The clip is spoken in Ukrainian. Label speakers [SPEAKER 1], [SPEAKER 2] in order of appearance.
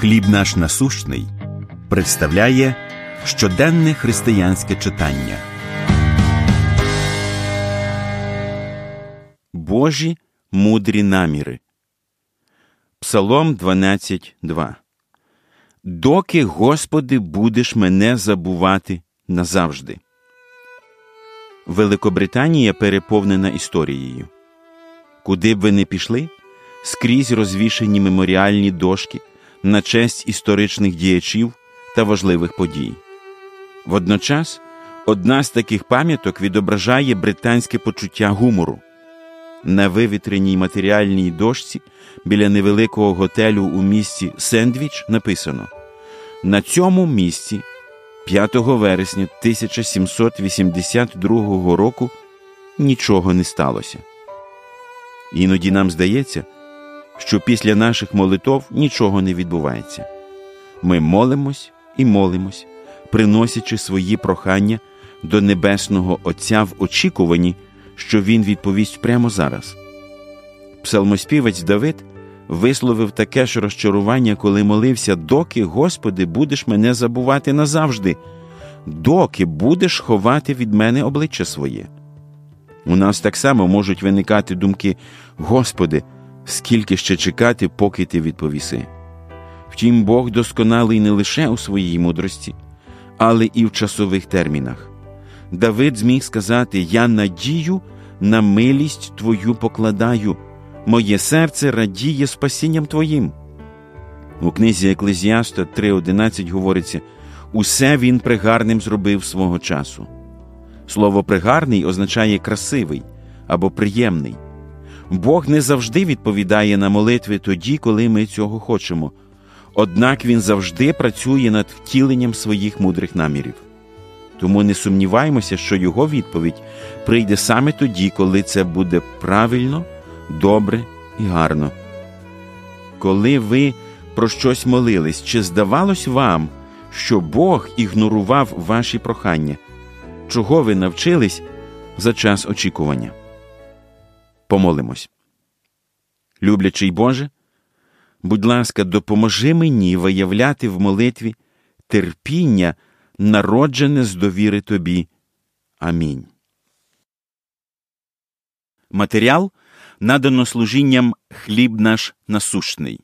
[SPEAKER 1] Хліб наш насущний представляє щоденне християнське читання. Божі мудрі наміри. Псалом 12.2 Доки, Господи, будеш мене забувати назавжди. Великобританія переповнена історією. Куди б ви не пішли, скрізь розвішені меморіальні дошки на честь історичних діячів та важливих подій. Водночас одна з таких пам'яток відображає британське почуття гумору. На вивітреній матеріальній дошці біля невеликого готелю у місті Сендвіч написано: На цьому місці 5 вересня 1782 року нічого не сталося. Іноді нам здається, що після наших молитов нічого не відбувається. Ми молимось і молимось, приносячи свої прохання до Небесного Отця в очікуванні, що Він відповість прямо зараз. Псалмоспівець Давид висловив таке ж розчарування, коли молився, доки, Господи, будеш мене забувати назавжди, доки будеш ховати від мене обличчя своє. У нас так само можуть виникати думки, Господи, скільки ще чекати, поки ти відповіси. Втім, Бог досконалий не лише у своїй мудрості, але і в часових термінах. Давид зміг сказати: Я надію на милість Твою покладаю, моє серце радіє спасінням Твоїм. У книзі Еклезіаста 3.11 говориться: усе він пригарним зробив свого часу. Слово пригарний означає красивий або приємний. Бог не завжди відповідає на молитви тоді, коли ми цього хочемо, однак Він завжди працює над втіленням своїх мудрих намірів. Тому не сумніваємося, що Його відповідь прийде саме тоді, коли це буде правильно, добре і гарно. Коли ви про щось молились, чи здавалось вам, що Бог ігнорував ваші прохання, чого ви навчились за час очікування? Помолимось. Люблячий Боже, будь ласка, допоможи мені виявляти в молитві терпіння, народжене з довіри Тобі. Амінь. Матеріал надано служінням хліб наш насущний.